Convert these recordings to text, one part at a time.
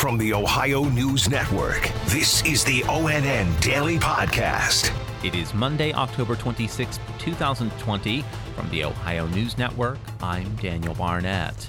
From the Ohio News Network, this is the ONN Daily Podcast. It is Monday, October 26, 2020. From the Ohio News Network, I'm Daniel Barnett.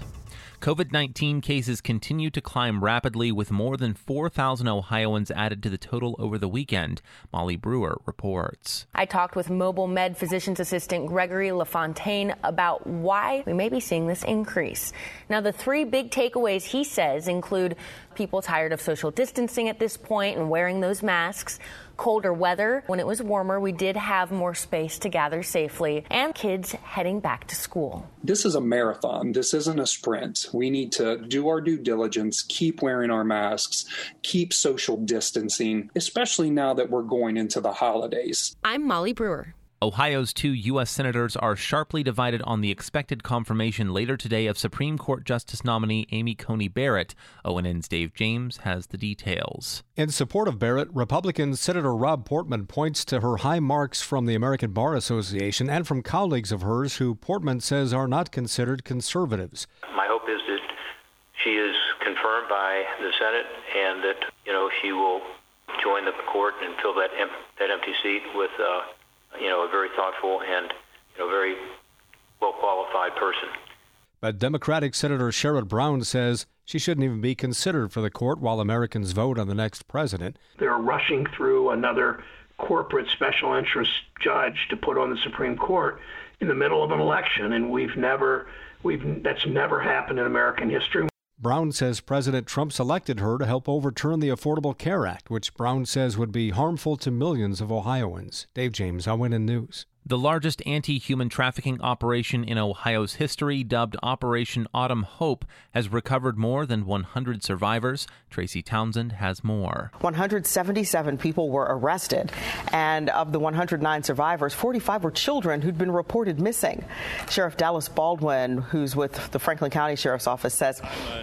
COVID 19 cases continue to climb rapidly, with more than 4,000 Ohioans added to the total over the weekend. Molly Brewer reports. I talked with Mobile Med Physician's Assistant Gregory LaFontaine about why we may be seeing this increase. Now, the three big takeaways he says include people tired of social distancing at this point and wearing those masks colder weather. When it was warmer, we did have more space to gather safely, and kids heading back to school. This is a marathon. This isn't a sprint. We need to do our due diligence, keep wearing our masks, keep social distancing, especially now that we're going into the holidays. I'm Molly Brewer. Ohio's two U.S. senators are sharply divided on the expected confirmation later today of Supreme Court Justice nominee Amy Coney Barrett. ONN's Dave James has the details. In support of Barrett, Republican Senator Rob Portman points to her high marks from the American Bar Association and from colleagues of hers who Portman says are not considered conservatives. My hope is that she is confirmed by the Senate and that, you know, she will join the court and fill that, em- that empty seat with. Uh, you know, a very thoughtful and you know very well qualified person. But Democratic Senator Sherrod Brown says she shouldn't even be considered for the court while Americans vote on the next president. They're rushing through another corporate special interest judge to put on the Supreme Court in the middle of an election, and we've never, we've that's never happened in American history. Brown says President Trump selected her to help overturn the Affordable Care Act, which Brown says would be harmful to millions of Ohioans. Dave James, ONN News. The largest anti human trafficking operation in Ohio's history, dubbed Operation Autumn Hope, has recovered more than 100 survivors. Tracy Townsend has more. 177 people were arrested, and of the 109 survivors, 45 were children who'd been reported missing. Sheriff Dallas Baldwin, who's with the Franklin County Sheriff's Office, says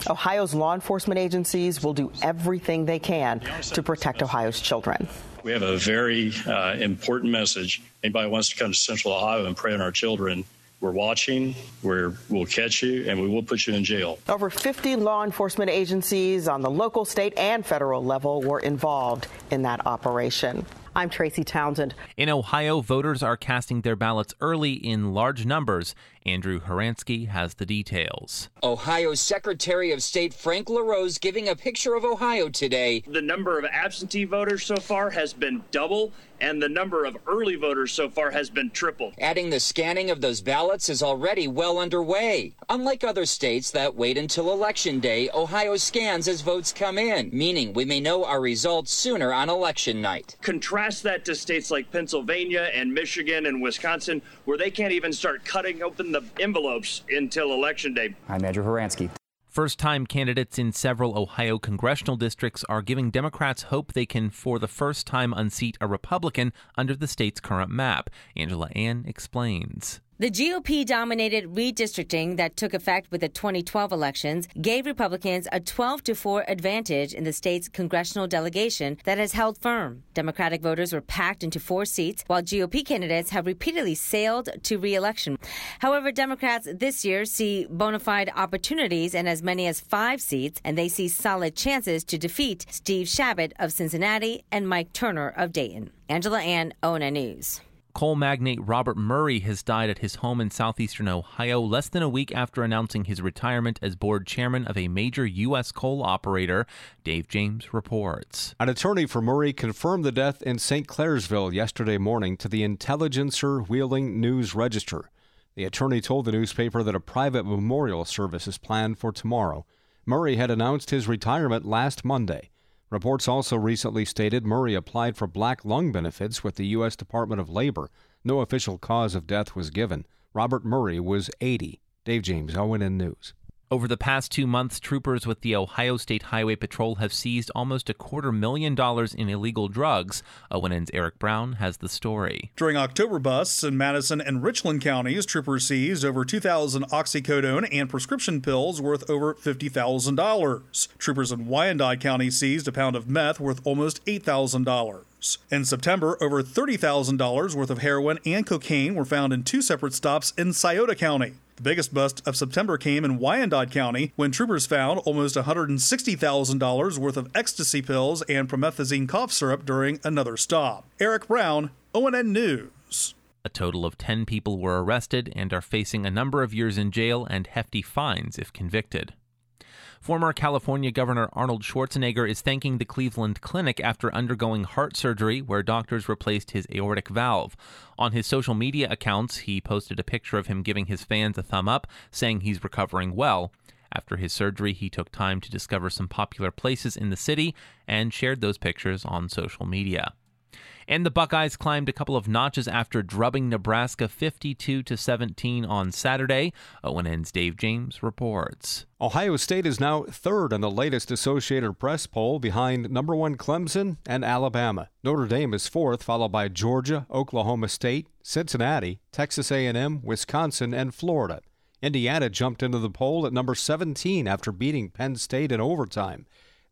Ohio's law enforcement agencies will do everything they can to protect Ohio's children. We have a very uh, important message. Anybody wants to come to Central Ohio and prey on our children, we're watching, we're, we'll catch you, and we will put you in jail. Over 50 law enforcement agencies on the local, state, and federal level were involved in that operation. I'm Tracy Townsend. In Ohio, voters are casting their ballots early in large numbers. Andrew Horansky has the details. Ohio's Secretary of State Frank LaRose giving a picture of Ohio today. The number of absentee voters so far has been double, and the number of early voters so far has been triple. Adding the scanning of those ballots is already well underway. Unlike other states that wait until Election Day, Ohio scans as votes come in, meaning we may know our results sooner on election night. Contrast that to states like Pennsylvania and Michigan and Wisconsin, where they can't even start cutting open the the envelopes until Election Day. I'm Andrew Horansky. First time candidates in several Ohio congressional districts are giving Democrats hope they can, for the first time, unseat a Republican under the state's current map. Angela Ann explains. The GOP dominated redistricting that took effect with the 2012 elections gave Republicans a 12 to 4 advantage in the state's congressional delegation that has held firm. Democratic voters were packed into four seats, while GOP candidates have repeatedly sailed to reelection. However, Democrats this year see bona fide opportunities in as many as five seats, and they see solid chances to defeat Steve Chabot of Cincinnati and Mike Turner of Dayton. Angela Ann, ONN News. Coal magnate Robert Murray has died at his home in southeastern Ohio less than a week after announcing his retirement as board chairman of a major U.S. coal operator. Dave James reports. An attorney for Murray confirmed the death in St. Clairsville yesterday morning to the Intelligencer Wheeling News Register. The attorney told the newspaper that a private memorial service is planned for tomorrow. Murray had announced his retirement last Monday. Reports also recently stated Murray applied for black lung benefits with the U.S. Department of Labor. No official cause of death was given. Robert Murray was 80. Dave James, ONN News. Over the past two months, troopers with the Ohio State Highway Patrol have seized almost a quarter million dollars in illegal drugs. ONN's Eric Brown has the story. During October busts in Madison and Richland counties, troopers seized over 2,000 oxycodone and prescription pills worth over $50,000. Troopers in Wyandot County seized a pound of meth worth almost $8,000. In September, over $30,000 worth of heroin and cocaine were found in two separate stops in Scioto County. The biggest bust of September came in Wyandot County when troopers found almost $160,000 worth of ecstasy pills and promethazine cough syrup during another stop. Eric Brown, ONN News. A total of 10 people were arrested and are facing a number of years in jail and hefty fines if convicted. Former California Governor Arnold Schwarzenegger is thanking the Cleveland Clinic after undergoing heart surgery where doctors replaced his aortic valve. On his social media accounts, he posted a picture of him giving his fans a thumb up, saying he's recovering well. After his surgery, he took time to discover some popular places in the city and shared those pictures on social media. And the Buckeyes climbed a couple of notches after drubbing Nebraska 52 to 17 on Saturday. ONN's Dave James reports. Ohio State is now third in the latest Associated Press poll behind number 1 Clemson and Alabama. Notre Dame is fourth followed by Georgia, Oklahoma State, Cincinnati, Texas A&M, Wisconsin and Florida. Indiana jumped into the poll at number 17 after beating Penn State in overtime.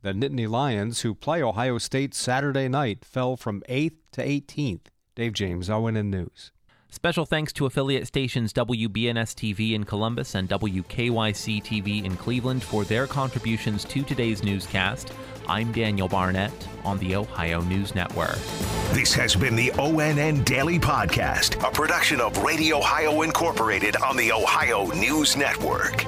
The Nittany Lions, who play Ohio State Saturday night, fell from 8th to 18th. Dave James, ONN News. Special thanks to affiliate stations WBNS TV in Columbus and WKYC TV in Cleveland for their contributions to today's newscast. I'm Daniel Barnett on the Ohio News Network. This has been the ONN Daily Podcast, a production of Radio Ohio Incorporated on the Ohio News Network.